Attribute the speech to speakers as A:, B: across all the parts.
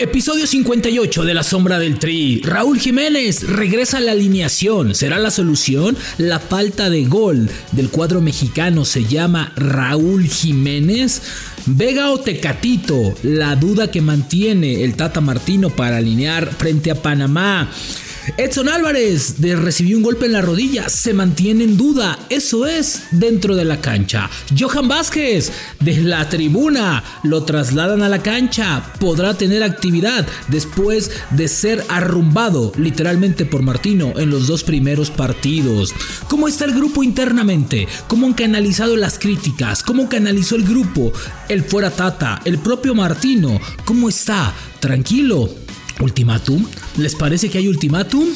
A: Episodio 58 de La Sombra del Tri. Raúl Jiménez regresa a la alineación. ¿Será la solución? La falta de gol del cuadro mexicano se llama Raúl Jiménez. Vega o Tecatito, la duda que mantiene el Tata Martino para alinear frente a Panamá. Edson Álvarez de recibió un golpe en la rodilla, se mantiene en duda, eso es dentro de la cancha. Johan Vázquez de la tribuna lo trasladan a la cancha, podrá tener actividad después de ser arrumbado literalmente por Martino en los dos primeros partidos. ¿Cómo está el grupo internamente? ¿Cómo han canalizado las críticas? ¿Cómo canalizó el grupo? El fuera Tata, el propio Martino, ¿cómo está? Tranquilo, ¿Ultimátum? ¿Les parece que hay ultimátum?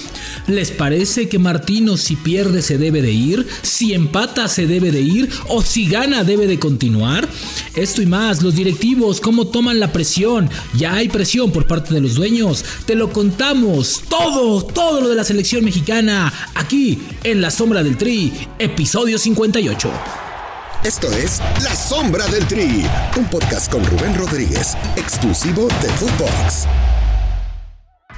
A: ¿Les parece que Martino si pierde se debe de ir? ¿Si empata se debe de ir? ¿O si gana debe de continuar? Esto y más, los directivos, cómo toman la presión. Ya hay presión por parte de los dueños. Te lo contamos todo, todo lo de la selección mexicana, aquí en La Sombra del Tri, episodio 58.
B: Esto es La Sombra del Tri, un podcast con Rubén Rodríguez, exclusivo de Footbox.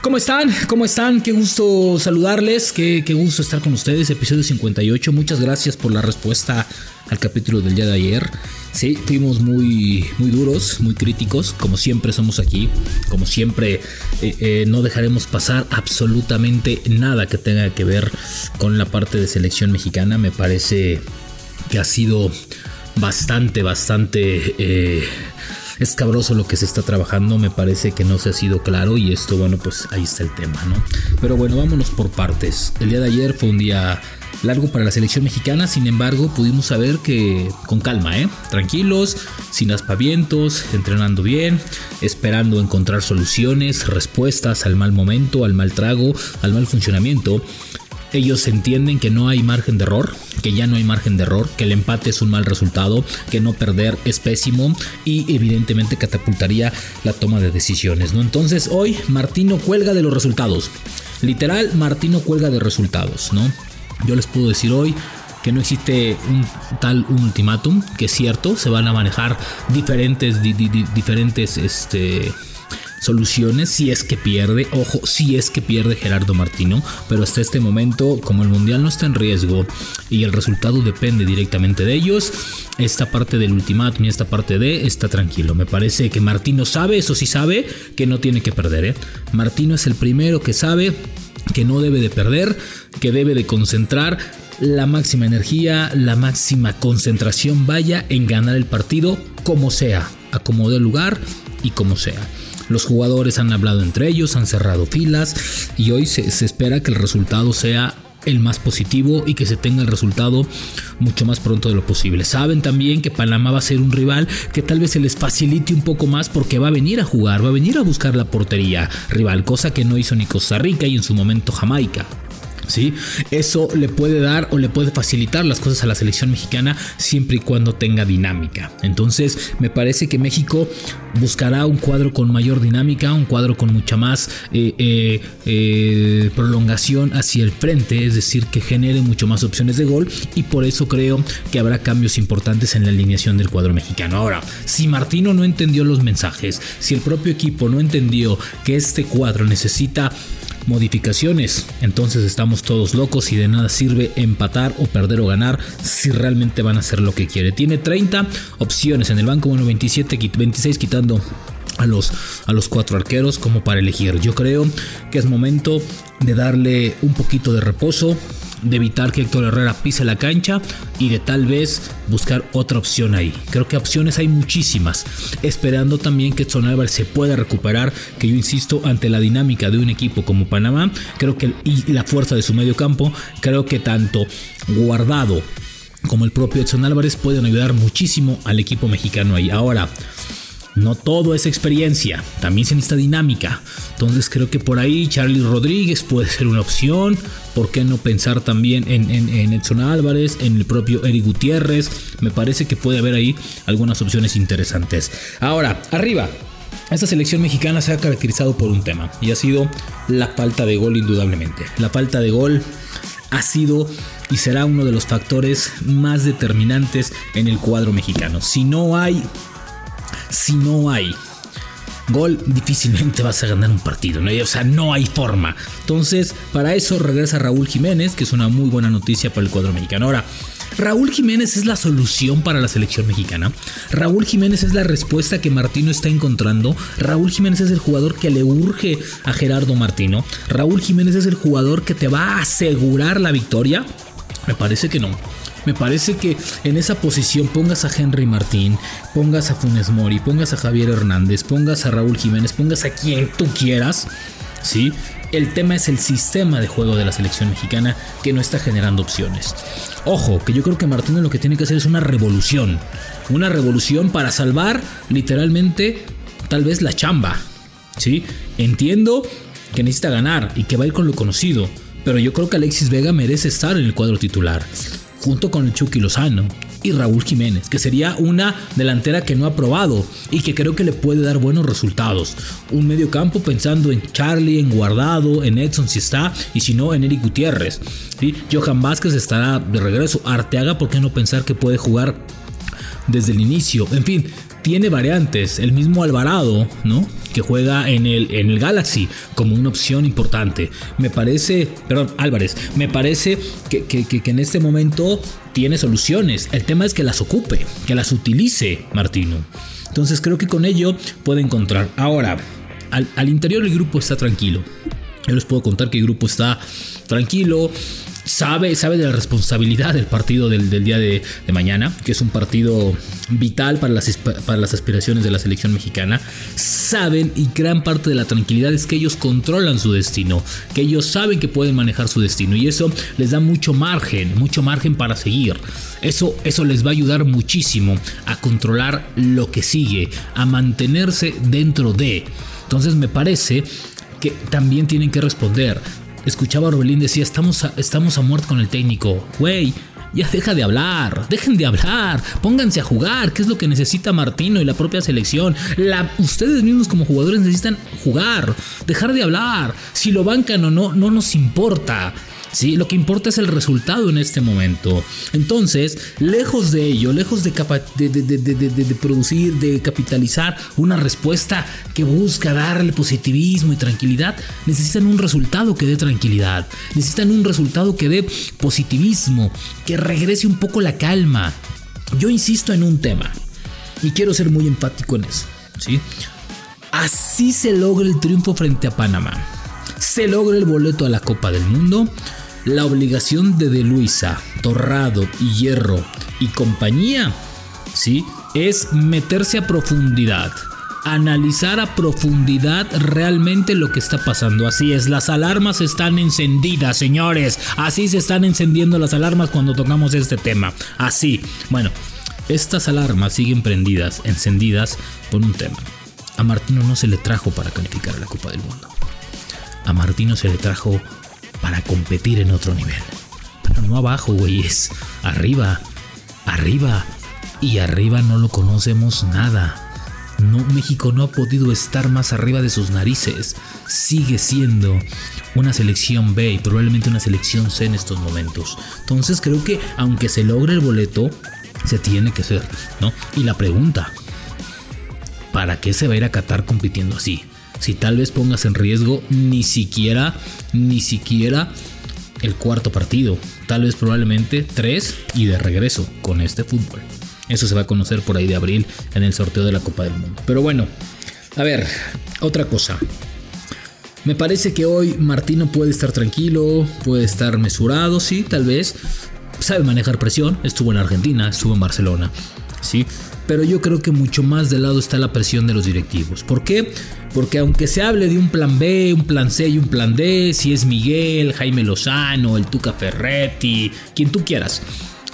A: ¿Cómo están? ¿Cómo están? Qué gusto saludarles, qué, qué, gusto estar con ustedes. Episodio 58. Muchas gracias por la respuesta al capítulo del día de ayer. Sí, fuimos muy, muy duros, muy críticos, como siempre somos aquí. Como siempre, eh, eh, no dejaremos pasar absolutamente nada que tenga que ver con la parte de selección mexicana. Me parece que ha sido bastante, bastante... Eh, escabroso lo que se está trabajando, me parece que no se ha sido claro y esto, bueno, pues ahí está el tema, ¿no? Pero bueno, vámonos por partes. El día de ayer fue un día largo para la selección mexicana, sin embargo, pudimos saber que con calma, ¿eh? Tranquilos, sin aspavientos, entrenando bien, esperando encontrar soluciones, respuestas al mal momento, al mal trago, al mal funcionamiento ellos entienden que no hay margen de error, que ya no hay margen de error, que el empate es un mal resultado, que no perder es pésimo y evidentemente catapultaría la toma de decisiones, ¿no? Entonces hoy Martino cuelga de los resultados. Literal, Martino cuelga de resultados, ¿no? Yo les puedo decir hoy que no existe un tal ultimátum, que es cierto, se van a manejar diferentes, diferentes, este, soluciones si es que pierde, ojo, si es que pierde Gerardo Martino, pero hasta este momento, como el Mundial no está en riesgo y el resultado depende directamente de ellos, esta parte del ultimátum y esta parte de está tranquilo. Me parece que Martino sabe, eso sí sabe, que no tiene que perder. ¿eh? Martino es el primero que sabe que no debe de perder, que debe de concentrar la máxima energía, la máxima concentración vaya en ganar el partido como sea, acomode el lugar y como sea. Los jugadores han hablado entre ellos, han cerrado filas y hoy se, espera que el resultado sea el más positivo y que se tenga el resultado mucho más pronto de lo posible. Saben también que Panamá va a ser un rival que tal vez se les facilite un poco más porque va a venir a jugar, va a venir a buscar la portería rival, cosa que no hizo ni Costa Rica y en su momento Jamaica. ¿Sí? Eso le puede dar o le puede facilitar las cosas a la selección mexicana siempre y cuando tenga dinámica. Entonces, me parece que México buscará un cuadro con mayor dinámica, un cuadro con mucha más eh, eh, eh, prolongación hacia el frente, es decir, que genere mucho más opciones de gol y por eso creo que habrá cambios importantes en la alineación del cuadro mexicano. Ahora, si Martino no entendió los mensajes, si el propio equipo no entendió que este cuadro necesita modificaciones. Entonces estamos todos locos y de nada sirve empatar o perder o ganar si realmente van a hacer lo que quiere. Tiene 30 opciones en el banco, bueno, 27, 26 quitando a los, a los cuatro arqueros como para elegir. Yo creo que es momento de darle un poquito de reposo, de evitar que Héctor Herrera pise la cancha y de tal vez buscar otra opción ahí. Creo que opciones hay muchísimas, esperando también que Edson Álvarez se pueda recuperar, que yo insisto, ante la dinámica de un equipo como Panamá, creo que y la fuerza de su medio campo, creo que tanto guardado como el propio Edson Álvarez pueden ayudar muchísimo al equipo mexicano ahí. Ahora, no todo es experiencia, también se necesita dinámica. Entonces creo que por ahí Charlie Rodríguez puede ser una opción. ¿Por qué no pensar también en, Edson Álvarez, en el propio Eric Gutiérrez? Me parece que puede haber ahí algunas opciones interesantes. Ahora, arriba. Esta selección mexicana se ha caracterizado por un tema y ha sido la falta de gol indudablemente. La falta de gol ha sido y será uno de los factores más determinantes en el cuadro mexicano. Si no hay si no hay gol, difícilmente vas a ganar un partido, ¿no? O sea, no hay forma. Entonces, para eso regresa Raúl Jiménez, que es una muy buena noticia para el cuadro mexicano. Ahora, Raúl Jiménez es la solución para la selección mexicana. Raúl Jiménez es la respuesta que Martino está encontrando. Raúl Jiménez es el jugador que le urge a Gerardo Martino. Raúl Jiménez es el jugador que te va a asegurar la victoria. Me parece que no. Me parece que en esa posición pongas a Henry Martín, pongas a Funes Mori, pongas a Javier Hernández, pongas a Raúl Jiménez, pongas a quien tú quieras, ¿sí? El tema es el sistema de juego de la selección mexicana que no está generando opciones. Ojo, que yo creo que Martino lo que tiene que hacer es una revolución. Una revolución para salvar literalmente tal vez la chamba. ¿Sí? Entiendo que necesita ganar y que va a ir con lo conocido. Pero yo creo que Alexis Vega merece estar en el cuadro titular junto con el Chucky Lozano y Raúl Jiménez, que sería una delantera que no ha probado y que creo que le puede dar buenos resultados. Un medio campo pensando en Charlie, en Guardado, en Edson si está, y si no, en Eric Gutiérrez. ¿sí? Johan Vázquez estará de regreso. Arteaga, ¿por qué no pensar que puede jugar desde el inicio? En fin, tiene variantes. El mismo Alvarado, ¿no? Que juega en el, en el Galaxy como una opción importante. Me parece, perdón, Álvarez, me parece que, que en este momento tiene soluciones. El tema es que las ocupe, que las utilice Martino. Entonces creo que con ello puede encontrar. Ahora, al, al interior el grupo está tranquilo. Yo les puedo contar que el grupo está tranquilo sabe, de la responsabilidad del partido del, día de, mañana, que es un partido vital para las, para las aspiraciones de la selección mexicana. Saben y gran parte de la tranquilidad es que ellos controlan su destino, que ellos saben que pueden manejar su destino y eso les da mucho margen, mucho margen para seguir. Eso, eso les va a ayudar muchísimo a controlar lo que sigue, a mantenerse dentro de. Entonces me parece que también tienen que responder escuchaba a Orbelín decía, estamos a, estamos a muerte con el técnico. Güey, ya deja de hablar, dejen de hablar, pónganse a jugar, ¿Qué es lo que necesita Martino y la propia selección. La, ustedes mismos como jugadores necesitan jugar, dejar de hablar. Si lo bancan o no, no nos importa. ¿sí? Lo que importa es el resultado en este momento. Entonces, lejos de ello, lejos de, de, producir, de capitalizar una respuesta que busca darle positivismo y tranquilidad, necesitan un resultado que dé tranquilidad, necesitan un resultado que dé positivismo, que regrese un poco la calma. Yo insisto en un tema y quiero ser muy empático en eso, ¿sí? Así se logra el triunfo frente a Panamá. Se logra el boleto a la Copa del Mundo la obligación de De Luisa, Torrado y Hierro y compañía, ¿sí? Es meterse a profundidad, analizar a profundidad realmente lo que está pasando. Así es, las alarmas están encendidas, señores. Así se están encendiendo las alarmas cuando tocamos este tema. Así. Bueno, estas alarmas siguen prendidas, encendidas por un tema. A Martino no se le trajo para calificar la Copa del Mundo. A Martino se le trajo para competir en otro nivel. Pero no abajo, güey, es arriba, arriba. Y arriba no lo conocemos nada. No, México no ha podido estar más arriba de sus narices. Sigue siendo una selección B y probablemente una selección C en estos momentos. Entonces creo que aunque se logre el boleto, se tiene que hacer, ¿no? Y la pregunta, ¿para qué se va a ir a Qatar compitiendo así? si tal vez pongas en riesgo ni siquiera, ni siquiera el cuarto partido, tal vez probablemente tres y de regreso con este fútbol. Eso se va a conocer por ahí de abril en el sorteo de la Copa del Mundo. Pero bueno, a ver, otra cosa. Me parece que hoy Martino puede estar tranquilo, puede estar mesurado, sí, tal vez. Sabe manejar presión, estuvo en Argentina, estuvo en Barcelona, sí pero yo creo que mucho más de lado está la presión de los directivos. ¿Por qué? Porque aunque se hable de un plan B, un plan C y un plan D, si es Miguel, Jaime Lozano, el Tuca Ferretti, quien tú quieras,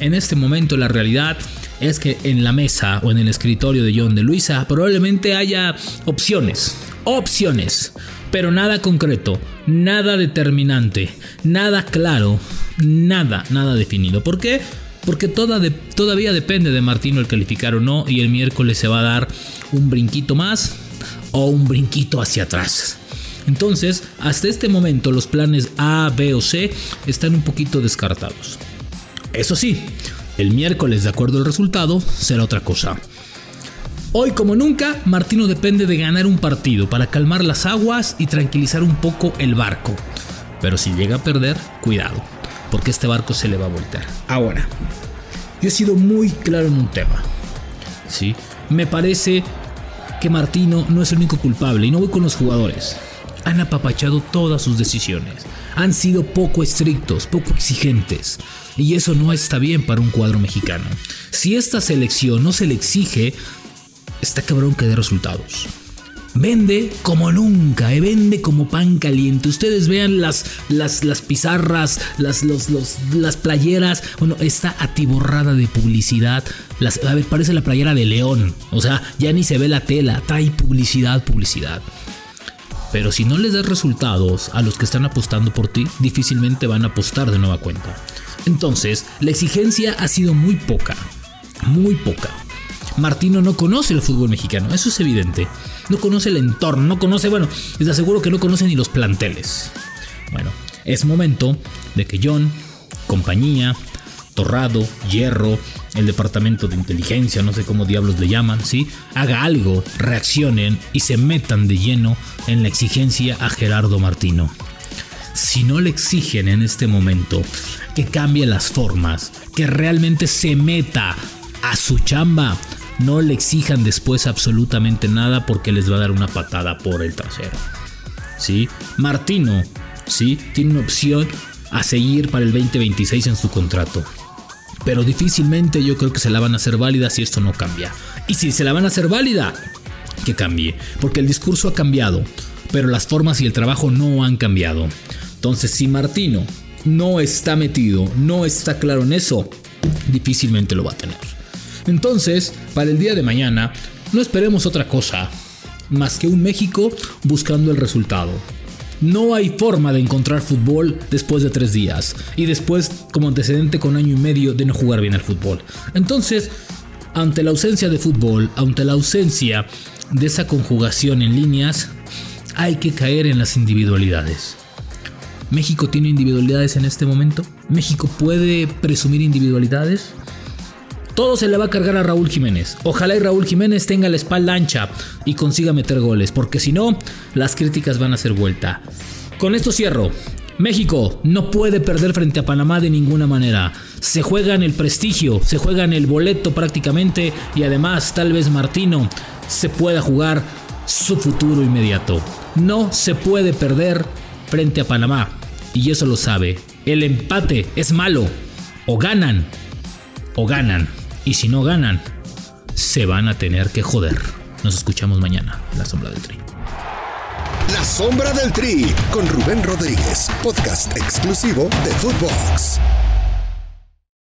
A: en este momento la realidad es que en la mesa o en el escritorio de John de Luisa probablemente haya opciones, opciones, pero nada concreto, nada determinante, nada claro, nada, nada definido. ¿Por qué? porque todavía depende de Martino el calificar o no y el miércoles se va a dar un brinquito más o un brinquito hacia atrás. Entonces, hasta este momento los planes A, B o C están un poquito descartados. Eso sí, el miércoles, de acuerdo al resultado, será otra cosa. Hoy como nunca, Martino depende de ganar un partido para calmar las aguas y tranquilizar un poco el barco. Pero si llega a perder, cuidado, porque este barco se le va a voltear. Ahora, yo he sido muy claro en un tema. ¿sí? Me parece que Martino no es el único culpable y no voy con los jugadores. Han apapachado todas sus decisiones. Han sido poco estrictos, poco exigentes. Y eso no está bien para un cuadro mexicano. Si esta selección no se le exige, está cabrón que dé resultados. Vende como nunca, eh, vende como pan caliente. Ustedes vean las, las, las pizarras, las, las playeras. Bueno, está atiborrada de publicidad. Las, a ver, parece la playera de León. O sea, ya ni se ve la tela. Trae publicidad, publicidad. Pero si no les das resultados a los que están apostando por ti, difícilmente van a apostar de nueva cuenta. Entonces, la exigencia ha sido muy poca. Muy poca. Martino no conoce el fútbol mexicano, eso es evidente. No conoce el entorno, no conoce, bueno, les aseguro que no conoce ni los planteles. Bueno, es momento de que John, compañía, Torrado, Hierro, el departamento de inteligencia, no sé cómo diablos le llaman, ¿sí? Haga algo, reaccionen y se metan de lleno en la exigencia a Gerardo Martino. Si no le exigen en este momento que cambie las formas, que realmente se meta a su chamba, no le exijan después absolutamente nada porque les va a dar una patada por el trasero. ¿Sí? Martino, ¿sí? Tiene una opción a seguir para el 2026 en su contrato. Pero difícilmente yo creo que se la van a hacer válida si esto no cambia. Y si se la van a hacer válida, que cambie. Porque el discurso ha cambiado, pero las formas y el trabajo no han cambiado. Entonces, si Martino no está metido, no está claro en eso, difícilmente lo va a tener. Entonces, para el día de mañana, no esperemos otra cosa más que un México buscando el resultado. No hay forma de encontrar fútbol después de tres días y después como antecedente con año y medio de no jugar bien al fútbol. Entonces, ante la ausencia de fútbol, ante la ausencia de esa conjugación en líneas, hay que caer en las individualidades. ¿México tiene individualidades en este momento? ¿México puede presumir individualidades? Todo se le va a cargar a Raúl Jiménez. Ojalá y Raúl Jiménez tenga la espalda ancha y consiga meter goles, porque si no, las críticas van a ser vuelta. Con esto cierro. México no puede perder frente a Panamá de ninguna manera. Se juega en el prestigio, se juega en el boleto prácticamente y además tal vez Martino se pueda jugar su futuro inmediato. No se puede perder frente a Panamá y eso lo sabe. El empate es malo. O ganan o ganan. Y si no ganan, se van a tener que joder. Nos escuchamos mañana en La Sombra del Tri.
B: La Sombra del Tri con Rubén Rodríguez, podcast exclusivo de Footbox.